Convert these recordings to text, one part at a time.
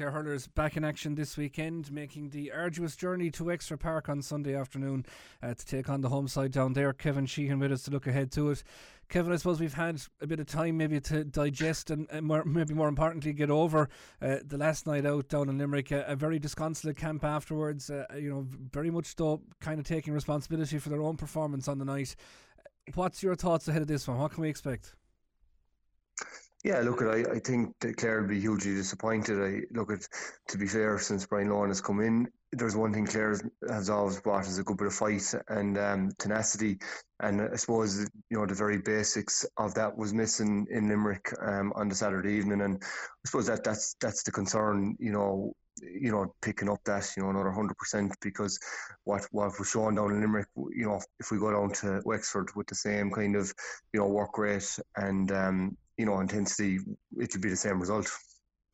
Clare Hurlers back in action this weekend, making the arduous journey to Wexford Park on Sunday afternoon uh, to take on the home side down there. Kevin Sheehan with us to look ahead to it. Kevin, I suppose we've had a bit of time maybe to digest and, and more, maybe more importantly get over uh, the last night out down in Limerick. A, a very disconsolate camp afterwards. Uh, you know, very much though kind of taking responsibility for their own performance on the night. What's your thoughts ahead of this one? What can we expect? Yeah, look, I, I think Clare will be hugely disappointed. I look at to be fair, since Brian Lohan has come in, there's one thing Clare has always brought is a good bit of fight and um, tenacity, and I suppose you know the very basics of that was missing in Limerick um, on the Saturday evening, and I suppose that that's that's the concern. You know, you know, picking up that, you know, another 100% because what, what was shown down in Limerick, you know, if we go down to Wexford with the same kind of, you know, work rate and, um, you know, intensity, it would be the same result.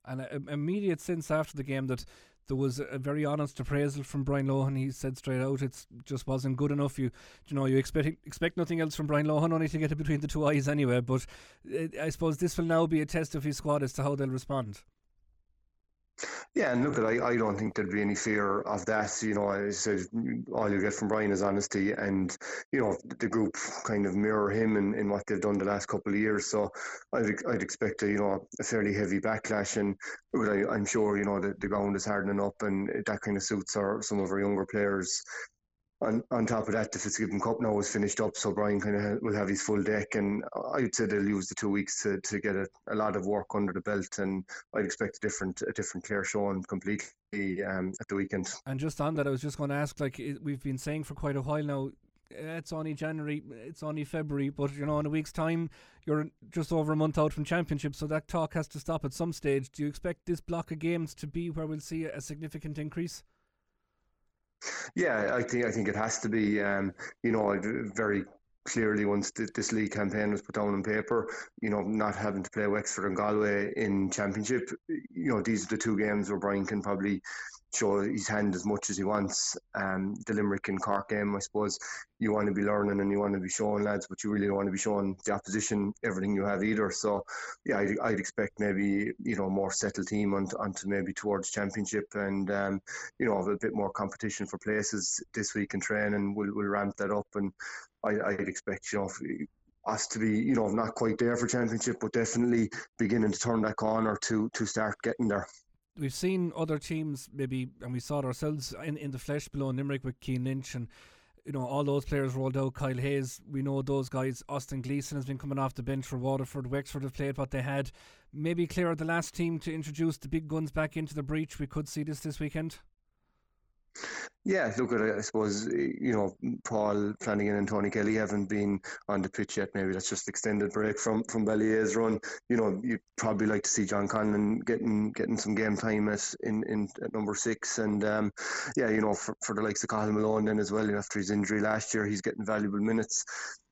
And an immediate sense after the game that there was a very honest appraisal from Brian Lohan. He said straight out, it just wasn't good enough. You, you know, you expect expect nothing else from Brian Lohan, only to get it between the two eyes anyway. But uh, I suppose this will now be a test of his squad as to how they'll respond. Yeah, and look, I, I don't think there'd be any fear of that. You know, I said all you get from Brian is honesty, and you know the group kind of mirror him in, in what they've done the last couple of years. So I'd, I'd expect a you know a fairly heavy backlash, and I, am sure you know the, the ground is hardening up, and that kind of suits our some of our younger players on, on top of that, the Fitzgibbon Cup now is finished up, so Brian kind of will have his full deck, and I'd say they'll use the two weeks to, to get a, a lot of work under the belt, and I'd expect a different a different Clare showing completely um, at the weekend. And just on that, I was just going to ask, like we've been saying for quite a while now, it's only January, it's only February, but you know, in a week's time, you're just over a month out from championship, so that talk has to stop at some stage. Do you expect this block of games to be where we'll see a significant increase? Yeah, I think I think it has to be. Um, you know, very clearly once this league campaign was put down on paper, you know, not having to play Wexford and Galway in championship, you know, these are the two games where Brian can probably show his hand as much as he wants. Um, the Limerick and Cork game, I suppose, you want to be learning and you want to be showing lads, but you really don't want to be showing the opposition everything you have either. So, yeah, I'd, I'd expect maybe you know a more settled team onto, onto maybe towards championship and um, you know a bit more competition for places this week in training. We'll we'll ramp that up, and I, I'd expect you know us to be, you know, not quite there for championship, but definitely beginning to turn that corner to to start getting there we've seen other teams maybe, and we saw it ourselves in, in the flesh below Limerick with Cian Lynch and you know all those players rolled out. Kyle Hayes, we know those guys. Austin Gleeson has been coming off the bench for Waterford. Wexford have played what they had. Maybe Clare are the last team to introduce the big guns back into the breach. We could see this this weekend. Yeah, look at. I suppose you know Paul Flanagan and Tony Kelly haven't been on the pitch yet. Maybe that's just extended break from from Ballyea's run. You know, you'd probably like to see John Conlon getting getting some game time at in, in at number six, and um, yeah, you know, for, for the likes of Cathal Malone then as well. You know, after his injury last year, he's getting valuable minutes.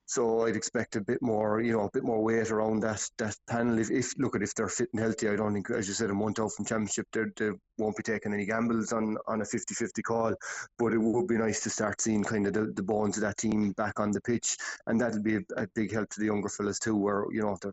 So I'd expect a bit more, you know, a bit more weight around that that panel. If, if look at if they're fit and healthy, I don't think, as you said, a month out from championship, they won't be taking any gambles on on a 50-50 call. But it would be nice to start seeing kind of the, the bones of that team back on the pitch, and that'll be a, a big help to the younger fellas too. Where you know they're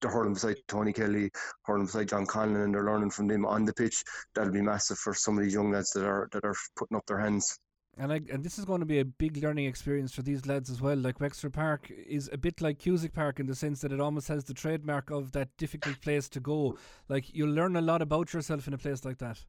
they're hurling beside Tony Kelly, hurling beside John Conlon, and they're learning from them on the pitch. That'll be massive for some of these young lads that are that are putting up their hands. And, I, and this is going to be a big learning experience for these lads as well. Like Wexford Park is a bit like Cusack Park in the sense that it almost has the trademark of that difficult place to go. Like you'll learn a lot about yourself in a place like that.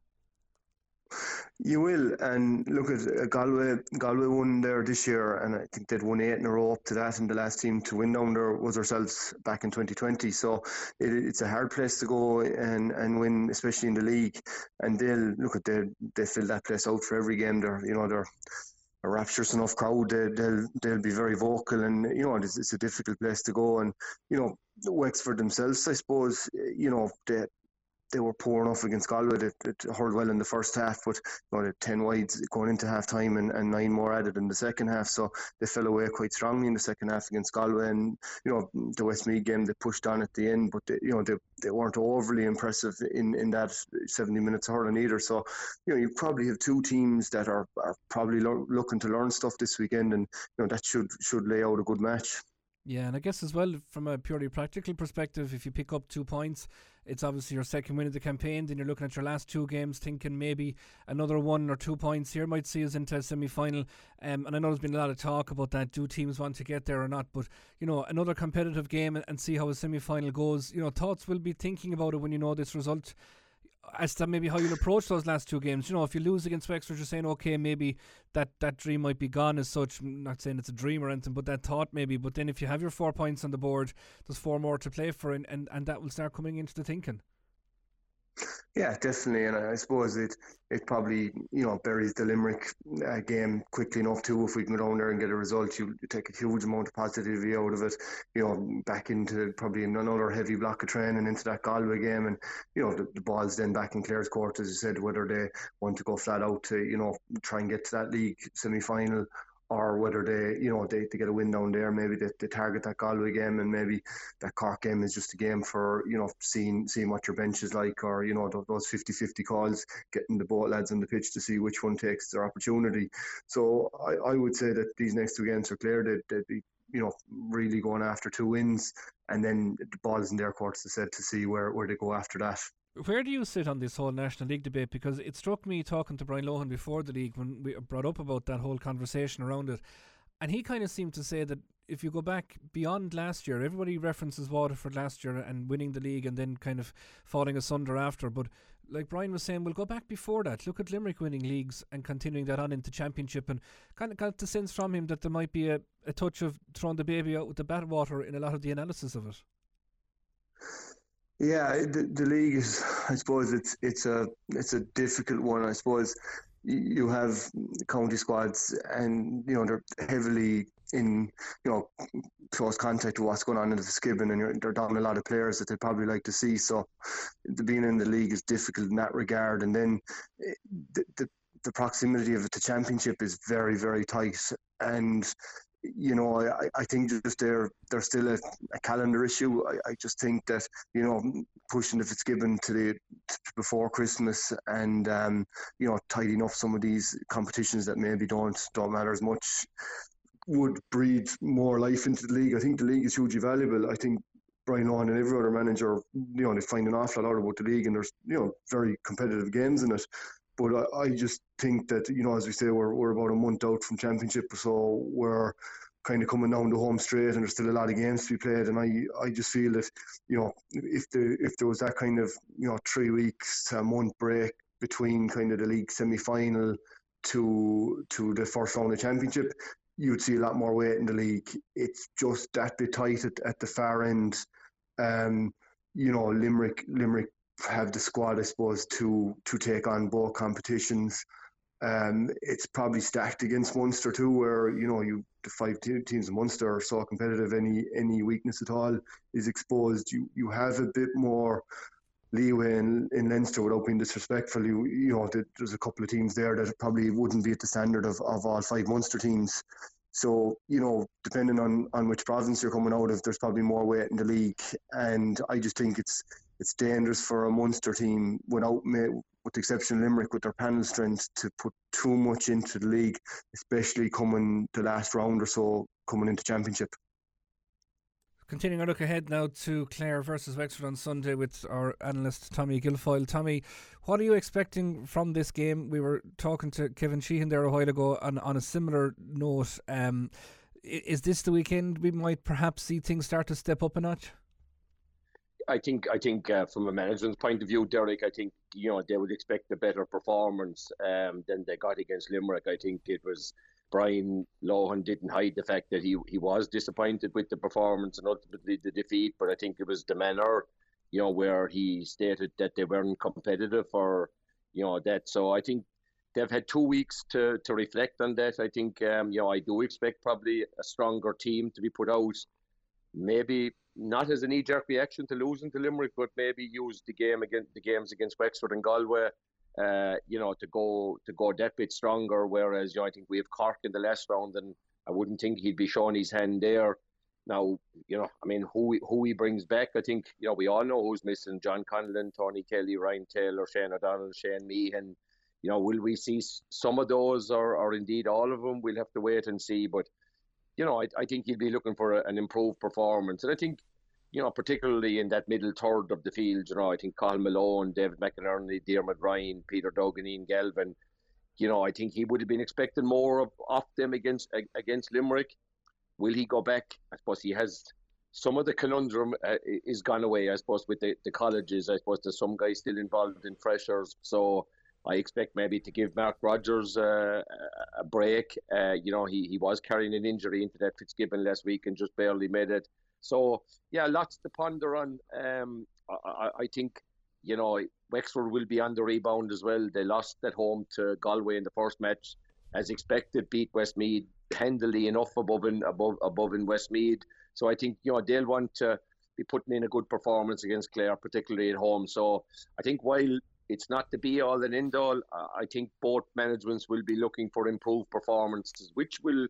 You will, and look at uh, Galway. Galway won there this year, and I think they'd won eight in a row up to that. And the last team to win down there was ourselves back in 2020. So it, it's a hard place to go and, and win, especially in the league. And they'll look at they they fill that place out for every game. They're you know they're a rapturous enough crowd. They, they'll they'll be very vocal, and you know it's, it's a difficult place to go. And you know Wexford themselves, I suppose, you know they they were poor enough against Galway. It, it hurled well in the first half, but you know, ten wides going into half time and, and nine more added in the second half. So they fell away quite strongly in the second half against Galway. And you know the Westmeath game they pushed on at the end, but they, you know they, they weren't overly impressive in, in that seventy minutes of hurling either. So you know you probably have two teams that are, are probably lo- looking to learn stuff this weekend, and you know that should should lay out a good match. Yeah, and I guess as well from a purely practical perspective, if you pick up two points, it's obviously your second win of the campaign. Then you're looking at your last two games, thinking maybe another one or two points here might see us into a semi final. Um, and I know there's been a lot of talk about that. Do teams want to get there or not? But, you know, another competitive game and, and see how a semi final goes. You know, thoughts will be thinking about it when you know this result as to maybe how you'll approach those last two games. You know, if you lose against Wexford, you're saying, okay, maybe that, that dream might be gone as such. I'm not saying it's a dream or anything, but that thought maybe. But then if you have your four points on the board, there's four more to play for, and, and, and that will start coming into the thinking. Yeah, definitely, and I suppose it it probably you know buries the Limerick uh, game quickly enough too. If we can go down there and get a result, you, take a huge amount of positivity out of it. You know, back into probably another heavy block of training into that Galway game, and you know the, the ball's then back in Clare's court, as you said, whether they want to go flat out to you know try and get to that league semi final or whether they, you know, they, they get a win down there. Maybe they, they target that Galway game, and maybe that Cork game is just a game for you know seeing seeing what your bench is like, or you know those 50-50 calls, getting the boat lads on the pitch to see which one takes their opportunity. So I, I would say that these next two games are clear. They'd, they'd be you know really going after two wins, and then the ball is in their courts to said to see where where they go after that where do you sit on this whole National League debate? Because it struck me talking to Brian Lohan before the league when we brought up about that whole conversation around it. And he kind of seemed to say that if you go back beyond last year, everybody references Waterford last year and winning the league and then kind of falling asunder after. But like Brian was saying, we'll go back before that. Look at Limerick winning leagues and continuing that on into championship, and kind of got the sense from him that there might be a, a touch of throwing the baby out with the bathwater in a lot of the analysis of it. Yeah, the, the league is. I suppose it's it's a it's a difficult one. I suppose you have county squads, and you know they're heavily in you know close contact with what's going on in the Fitzgibbon, and they're down a lot of players that they'd probably like to see. So, the being in the league is difficult in that regard. And then eh, the, the the proximity of to championship is very very tight, and you know, I, I think just there there's still a, a calendar issue. I, I, just think that you know pushing the Fitzgibbon to the to before Christmas and um, you know tidying up some of these competitions that maybe don't don't matter as much would breathe more life into the league. I think the league is hugely valuable. I think Brian Lohan and every other manager, you know, they find an awful lot about the league, and there's you know very competitive games in it. But I, I, just think that, you know, as we say, we're, we're about a month out from championship, so we're kind of coming down the home straight and there's still a lot of games to be played. And I, I just feel that, you know, if the if there was that kind of, you know, three weeks a month break between kind of the league semi final to to the first round of the championship, you'd see a lot more weight in the league. It's just that bit tight at, at the far end. Um, you know, Limerick Limerick have the squad, I suppose, to to take on both competitions. Um, it's probably stacked against Munster too, where you know you the five teams in Munster are so competitive. Any any weakness at all is exposed. You you have a bit more leeway in, in Leinster without being disrespectful. You, you know, there's a couple of teams there that probably wouldn't be at the standard of, of all five Munster teams. So, you know, depending on, on which province you're coming out of, there's probably more weight in the league. And I just think it's it's dangerous for a Munster team without with the exception of Limerick with their panel strength to put too much into the league, especially coming the last round or so coming into championship. Continuing our look ahead now to Clare versus Wexford on Sunday with our analyst Tommy Guilfoyle. Tommy, what are you expecting from this game? We were talking to Kevin Sheehan there a while ago on, on a similar note. Um, is this the weekend we might perhaps see things start to step up a notch? I think I think uh, from a management point of view, Derek, I think you know they would expect a better performance um, than they got against Limerick. I think it was Brian Lohan didn't hide the fact that he he was disappointed with the performance and ultimately the defeat, but I think it was the manner, you know, where he stated that they weren't competitive or you know that. So I think they've had two weeks to to reflect on that. I think um, you know I do expect probably a stronger team to be put out. Maybe not as a knee jerk reaction to losing to Limerick, but maybe use the game against the games against Wexford and Galway, uh, you know, to go to go that bit stronger. Whereas, you know, I think we have Cork in the last round, and I wouldn't think he'd be showing his hand there. Now, you know, I mean, who who he brings back, I think, you know, we all know who's missing: John Conlon, Tony Kelly, Ryan Taylor, Shane O'Donnell, Shane Meehan. You know, will we see some of those, or, or indeed all of them? We'll have to wait and see. But you know, I, I think he'll be looking for a, an improved performance. And I think, you know, particularly in that middle third of the field, you know, I think Cathal Malone, David McInerney, Diarmuid Ryan, Peter Duggan, Ian Galvin, you know, I think he would have been expecting more of off them against against Limerick. Will he go back? I suppose he has some of the conundrum uh, is gone away. I suppose with the, the colleges, I suppose there's some guys still involved in freshers, so I expect maybe to give Mark Rogers uh, a break. Uh, you know, he, he was carrying an injury into that Fitzgibbon last week and just barely made it. So yeah, lots to ponder on. Um, I, I think you know Wexford will be on the rebound as well. They lost at home to Galway in the first match, as expected. Beat Westmeath handily enough above in above above in Westmeath. So I think you know they'll want to be putting in a good performance against Clare, particularly at home. So I think while it's not the be all and end all, I think both managements will be looking for improved performances, which will,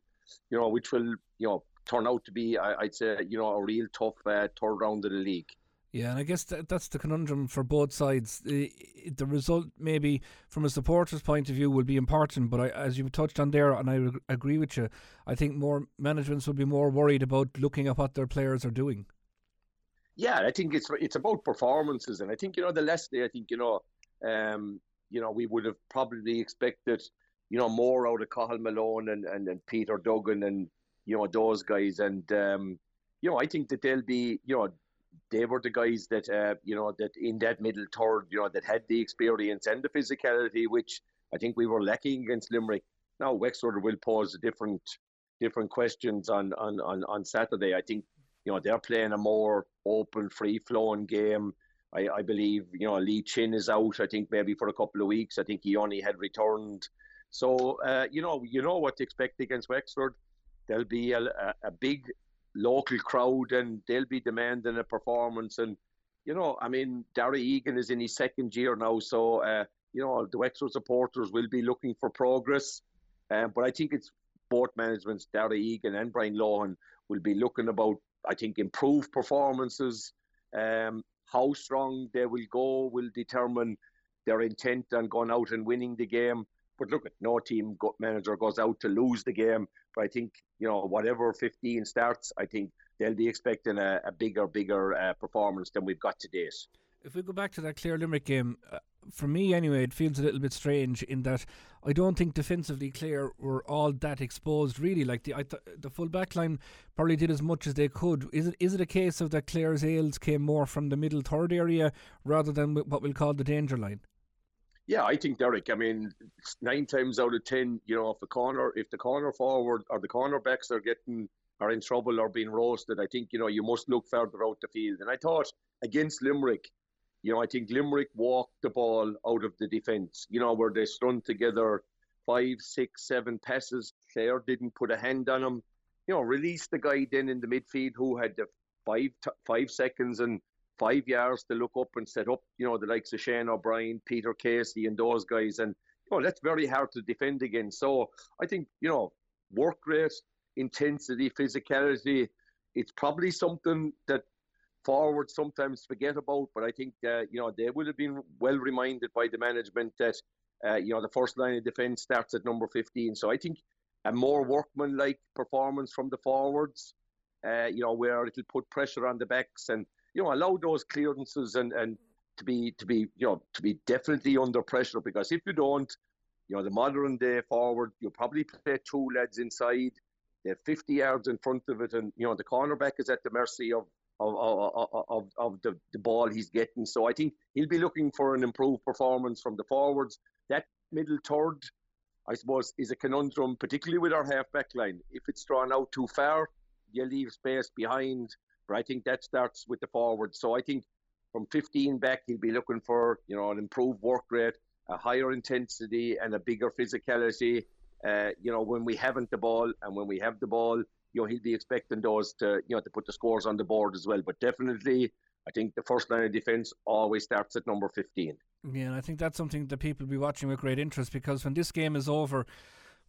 you know, which will you know turn out to be, I'd say, you know, a real tough uh, third round of the league. Yeah, and I guess that, that's the conundrum for both sides. The, the result, maybe from a supporter's point of view, will be important. But I, as you touched on there, and I agree with you, I think more managements will be more worried about looking at what their players are doing. Yeah, I think it's it's about performances, and I think you know the Leslie. I think you know, um, you know, we would have probably expected, you know, more out of Cathal Malone and, and, and Peter Duggan and you know those guys, and um, you know I think that they'll be you know they were the guys that uh, you know that in that middle third, you know, that had the experience and the physicality, which I think we were lacking against Limerick. Now Wexford will pose different different questions on on on, on Saturday. I think you know they're playing a more open, free flowing game. I, I believe you know Lee Chin is out. I think maybe for a couple of weeks. I think he only had returned. So uh, you know you know what to expect against Wexford. There'll be a, a, big local crowd and they'll be demanding a performance. And, you know, I mean, Darragh Egan is in his second year now, so, uh, you know, the Wexford supporters will be looking for progress. Um, but I think it's both managements, Darragh Egan and Brian Lohan, will be looking about, I think, improved performances. Um, how strong they will go will determine their intent on going out and winning the game. But look, no team manager goes out to lose the game. But I think you know whatever 15 starts, I think they'll be expecting a, a bigger, bigger uh, performance than we've got to date. If we go back to that Clare Limerick game, uh, for me anyway, it feels a little bit strange in that I don't think defensively Clare were all that exposed. Really, like the th- the full back line probably did as much as they could. Is it is it a case of that Clare's ails came more from the middle third area rather than what we'll call the danger line? Yeah, I think Derek. I mean, nine times out of ten, you know, if the corner, if the corner forward or the corner backs are getting are in trouble or being roasted, I think you know you must look further out the field. And I thought against Limerick, you know, I think Limerick walked the ball out of the defence. You know, where they strung together five, six, seven passes. Clare didn't put a hand on them. You know, release the guy then in the midfield who had the five t- five seconds and five yards to look up and set up, you know, the likes of Shane O'Brien, Peter Casey, and those guys. And, you know, that's very hard to defend against. So I think, you know, work rate, intensity, physicality, it's probably something that forwards sometimes forget about. But I think, uh, you know, they would have been well reminded by the management that, uh, you know, the first line of defence starts at number 15. So I think a more workmanlike performance from the forwards, uh, you know, where it'll put pressure on the backs and you know, allow those clearances and, and to be to be you know to be definitely under pressure because if you don't, you know, the modern day forward, you'll probably play two lads inside, They're 50 yards in front of it, and you know the cornerback is at the mercy of of of, of, the, the ball he's getting. So I think he'll be looking for an improved performance from the forwards. That middle third, I suppose, is a conundrum, particularly with our half back line. If it's drawn out too far, you leave space behind but I think that starts with the forwards. So I think from 15 back, he'll be looking for you know an improved work rate, a higher intensity, and a bigger physicality. Uh, you know, when we haven't the ball and when we have the ball, you know, he'll be expecting those to you know to put the scores on the board as well. But definitely, I think the first line of defence always starts at number 15. Yeah, and I think that's something that people will be watching with great interest because when this game is over,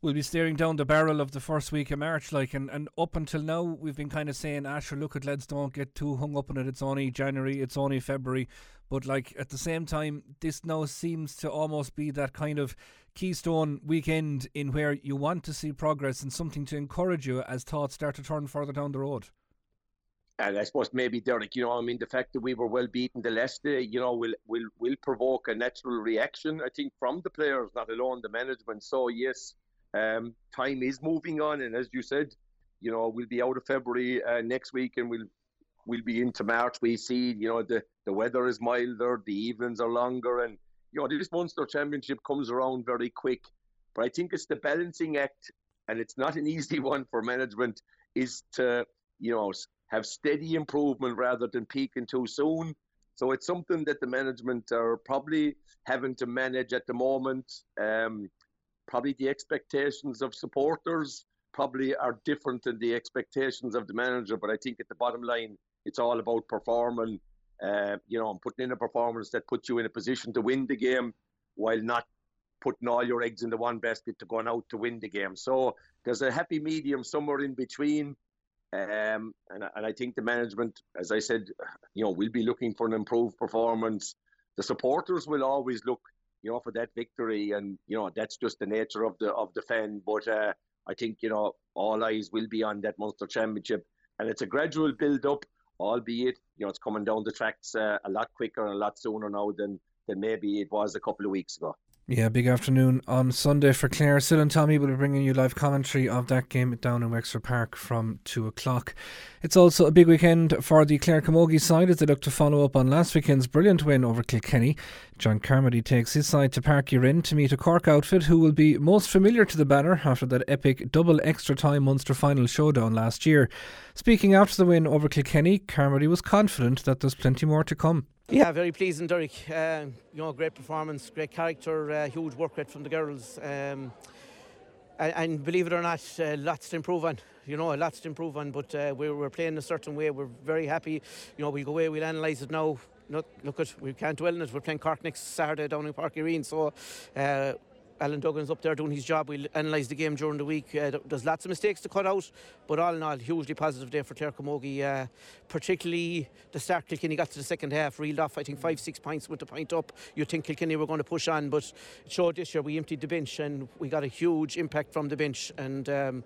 we'll be staring down the barrel of the first week of March, like, and, and up until now, we've been kind of saying, ah, Asher, look at lads, don't get too hung up on it. It's only January, it's only February. But, like, at the same time, this now seems to almost be that kind of keystone weekend in where you want to see progress and something to encourage you as thoughts start to turn further down the road. and I suppose maybe Derek, you know, I mean, the fact that we were well beaten the last day, you know, will will will provoke a natural reaction. I think from the players, not alone the management. So yes, um, time is moving on, and as you said, you know, we'll be out of February uh, next week, and we'll we'll be into March. We see, you know, the the weather is milder, the evenings are longer, and you know, this Munster Championship comes around very quick. But I think it's the balancing act, and it's not an easy one for management, is to you know have steady improvement rather than peaking too soon. So it's something that the management are probably having to manage at the moment. Um, probably the expectations of supporters probably are different than the expectations of the manager. But I think at the bottom line, it's all about performing, uh, you know, and putting in a performance that puts you in a position to win the game while not putting all your eggs in the one basket to going out to win the game. So there's a happy medium somewhere in between. Um, and, and I think the management, as I said, you know, will be looking for an improved performance. The supporters will always look, you know, for that victory, and you know that's just the nature of the of the fan. But uh, I think you know all eyes will be on that Munster Championship, and it's a gradual build up, albeit you know it's coming down the tracks uh, a lot quicker and a lot sooner now than than maybe it was a couple of weeks ago. Yeah, big afternoon on Sunday for Clare. Sil and Tommy will be bringing you live commentary of that game down in Wexford Park from 2 o'clock. It's also a big weekend for the Clare Camogie side as they look to follow up on last weekend's brilliant win over Kilkenny. John Carmody takes his side to Páirc Uí Rinn to meet a Cork outfit who will be most familiar to the banner after that epic double extra time Munster final showdown last year. Speaking after the win over Kilkenny, Carmody was confident that there's plenty more to come. Yeah, very pleasing, Derek. Uh, you know, great performance, great character, uh, huge work rate from the girls. Um, and, and, believe it or not, uh, lots to improve on. You know, lots to improve on. But uh, we're, we're playing a certain way. We're very happy. You know, we'll go away, we'll analyse it now. Not, look at we can't dwell on it. We're playing Cork next Saturday down in Park Rinn, so uh, Alan Duggan's up there doing his job. We'll analyse the game during the week. Uh, there's lots of mistakes to cut out, but all in all, hugely positive day for Clare Camogie. Uh, particularly the start Kilkenny got to the second half, reeled off, I think, five, six points with the point up. You think Kilkenny were going to push on, but it showed this year we emptied the bench and we got a huge impact from the bench. And um,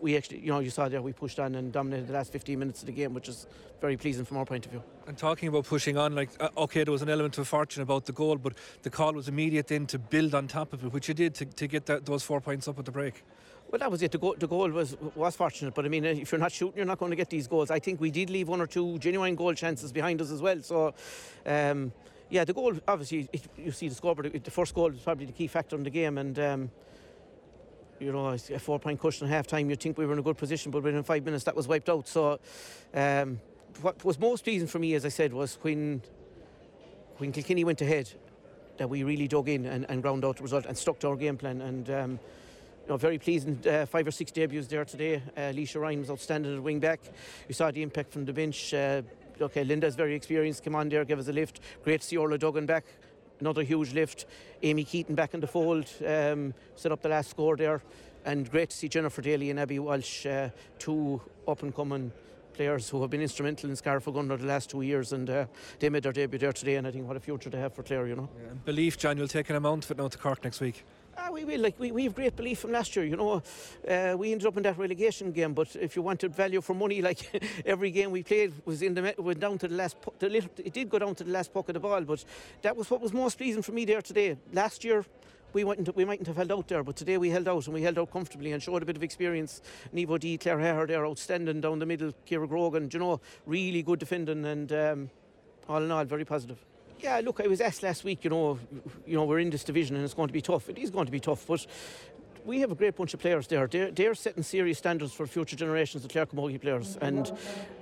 we actually, you know, you saw there we pushed on and dominated the last 15 minutes of the game, which is very pleasing from our point of view. And talking about pushing on, like, uh, okay, there was an element of fortune about the goal, but the call was immediate then to build on top of it, which you did to, to get that, those four points up at the break. Well, that was it. The goal, the goal was was fortunate, but I mean, if you're not shooting, you're not going to get these goals. I think we did leave one or two genuine goal chances behind us as well. So, um, yeah, the goal obviously it, you see the scoreboard. The first goal was probably the key factor in the game, and um, you know, a four point cushion at half time, you'd think we were in a good position, but within five minutes that was wiped out. So, um, what was most pleasing for me, as I said, was when when Kilkenny went ahead, that we really dug in and, and ground out the result and stuck to our game plan. And um, you know, very pleasing uh, five or six debuts there today. Uh, Leisha Ryan was outstanding at wing back. You saw the impact from the bench. Uh, okay, Linda's very experienced. Come on there, give us a lift. Great to see Orla Duggan back another huge lift. Amy Keaton back in the fold, um, set up the last score there. And great to see Jennifer Daly and Abby Walsh, uh, two up and coming players who have been instrumental in Scariff Ogonnelloe the last two years, and uh, they made their debut there today. And I think what a future they have for Clare, you know. Yeah, belief, John, you'll take an amount of it now to Cork next week. Ah, we will. Like we, we have great belief from last year. You know, uh, we ended up in that relegation game. But if you wanted value for money, like every game we played was in the went down to the last. The little, it did go down to the last puck of the ball. But that was what was most pleasing for me there today. Last year. We, went we mightn't have held out there, but today we held out and we held out comfortably and showed a bit of experience. Nevo D, Claire Hare, they're outstanding down the middle. Kira Grogan, you know, really good defending and um, all in all, very positive. Yeah, look, I was asked last week, you know, you know, we're in this division and it's going to be tough. It is going to be tough, but we have a great bunch of players there. They're, they're setting serious standards for future generations of Clare Camogie players. And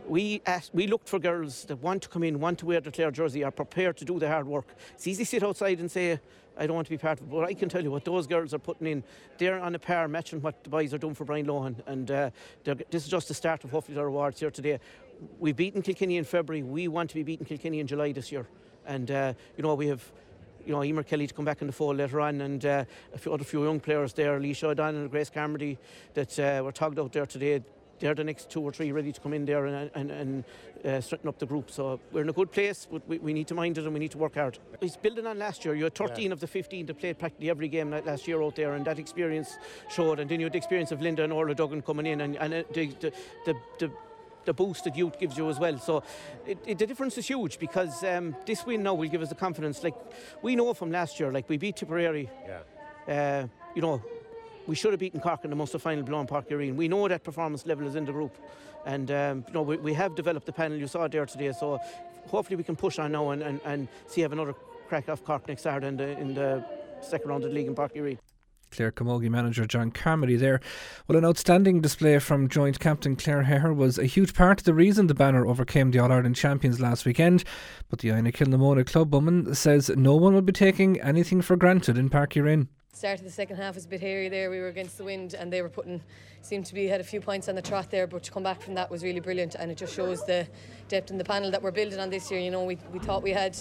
we asked, we looked for girls that want to come in, want to wear the Clare jersey, are prepared to do the hard work. It's easy to sit outside and say, I don't want to be part of it. But I can tell you what those girls are putting in. They're on a par matching what the boys are doing for Brian Lohan. And uh, this is just the start of hopefully their awards here today. We've beaten Kilkenny in February. We want to be beating Kilkenny in July this year. And, uh, you know, we have you know, Emer Kelly to come back in the fold later on, and uh, a few other few young players there, Alicia O'Donnell and Grace Carmody, that uh, were tugged out there today. They're the next two or three ready to come in there and, and, and uh, strengthen up the group. So we're in a good place, but we, we, need to mind it and we need to work hard. It's building on last year. You had 13 yeah. of the 15 that played practically every game last year out there, and that experience showed. And then you had the experience of Linda and Orla Duggan coming in, and, and uh, the, the, the, the the boost that youth gives you as well. So it, it, the difference is huge because um, this win now will give us the confidence. Like we know from last year, like we beat Tipperary. Yeah. Uh, you know, we should have beaten Cork in the Munster final below Páirc Uí Rinn. We know that performance level is in the group, and um, you know we, we have developed the panel. You saw there today, so hopefully we can push on now and, and, and see have another crack off Cork next Saturday in the in the second round of the league in Páirc Uí Rinn. Clare Camogie manager John Carmody there. Well, an outstanding display from joint captain Claire Hare was a huge part of the reason the banner overcame the All Ireland champions last weekend. But the Inagh Kilnamona club woman says no one will be taking anything for granted in Rinn start of the second half was a bit hairy there. We were against the wind and they were putting, seemed to be, had a few points on the trot there, but to come back from that was really brilliant and it just shows the depth in the panel that we're building on this year. You know, we, we thought we had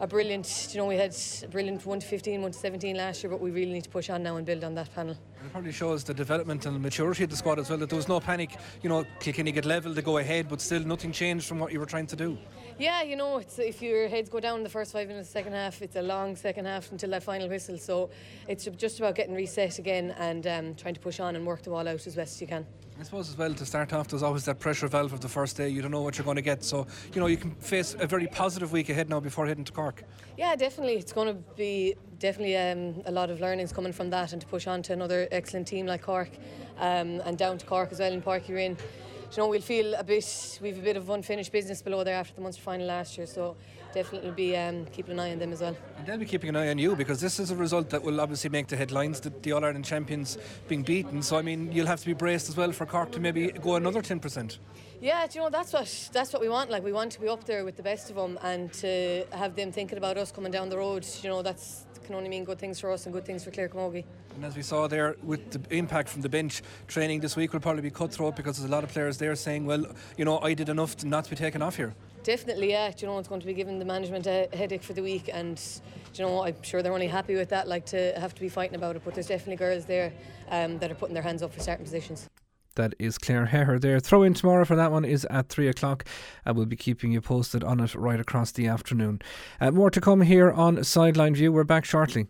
a brilliant, you know, we had a brilliant 1 to 15, 1 to 17 last year, but we really need to push on now and build on that panel. It probably shows the development and the maturity of the squad as well, that there was no panic, you know, Kilkenny get level to go ahead, but still nothing changed from what you were trying to do. Yeah, you know, it's, if your heads go down in the first five minutes of the second half, it's a long second half until that final whistle. So it's just about getting reset again and um, trying to push on and work the ball out as best as you can. I suppose as well to start off, there's always that pressure valve of the first day. You don't know what you're going to get, so you know you can face a very positive week ahead now before heading to Cork. Yeah, definitely. It's going to be definitely um, a lot of learnings coming from that, and to push on to another excellent team like Cork, um, and down to Cork as well in Páirc Uí Rinn you know, we'll feel a bit, we've a bit of unfinished business below there after the Munster final last year, so definitely be um, keeping an eye on them as well. And they'll be keeping an eye on you because this is a result that will obviously make the headlines, the, the All Ireland champions being beaten. So, I mean, you'll have to be braced as well for Cork to maybe go another 10%. Yeah, you know that's what that's what we want. Like we want to be up there with the best of them, and to have them thinking about us coming down the road. You know that's can only mean good things for us and good things for Clare Camogie. And as we saw there, with the impact from the bench training this week will probably be cutthroat because there's a lot of players there saying, well, you know, I did enough to not to be taken off here. Definitely, yeah. Do you know, it's going to be giving the management a headache for the week, and do you know, I'm sure they're only happy with that, like to have to be fighting about it. But there's definitely girls there um, that are putting their hands up for certain positions. That is Claire Hare there. Throw in tomorrow for that one is at three o'clock. and we'll be keeping you posted on it right across the afternoon. Uh, more to come here on Sideline View. We're back shortly.